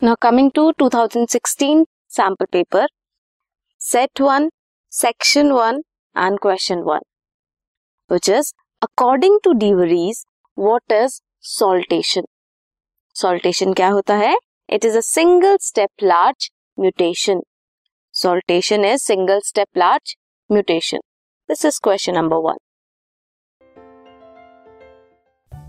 Now coming to 2016 sample paper, set 1, section 1 and question 1, which is according to De Vries, what is saltation? Saltation क्या होता है? It is a single step large mutation. Saltation is single step large mutation. This is question number 1.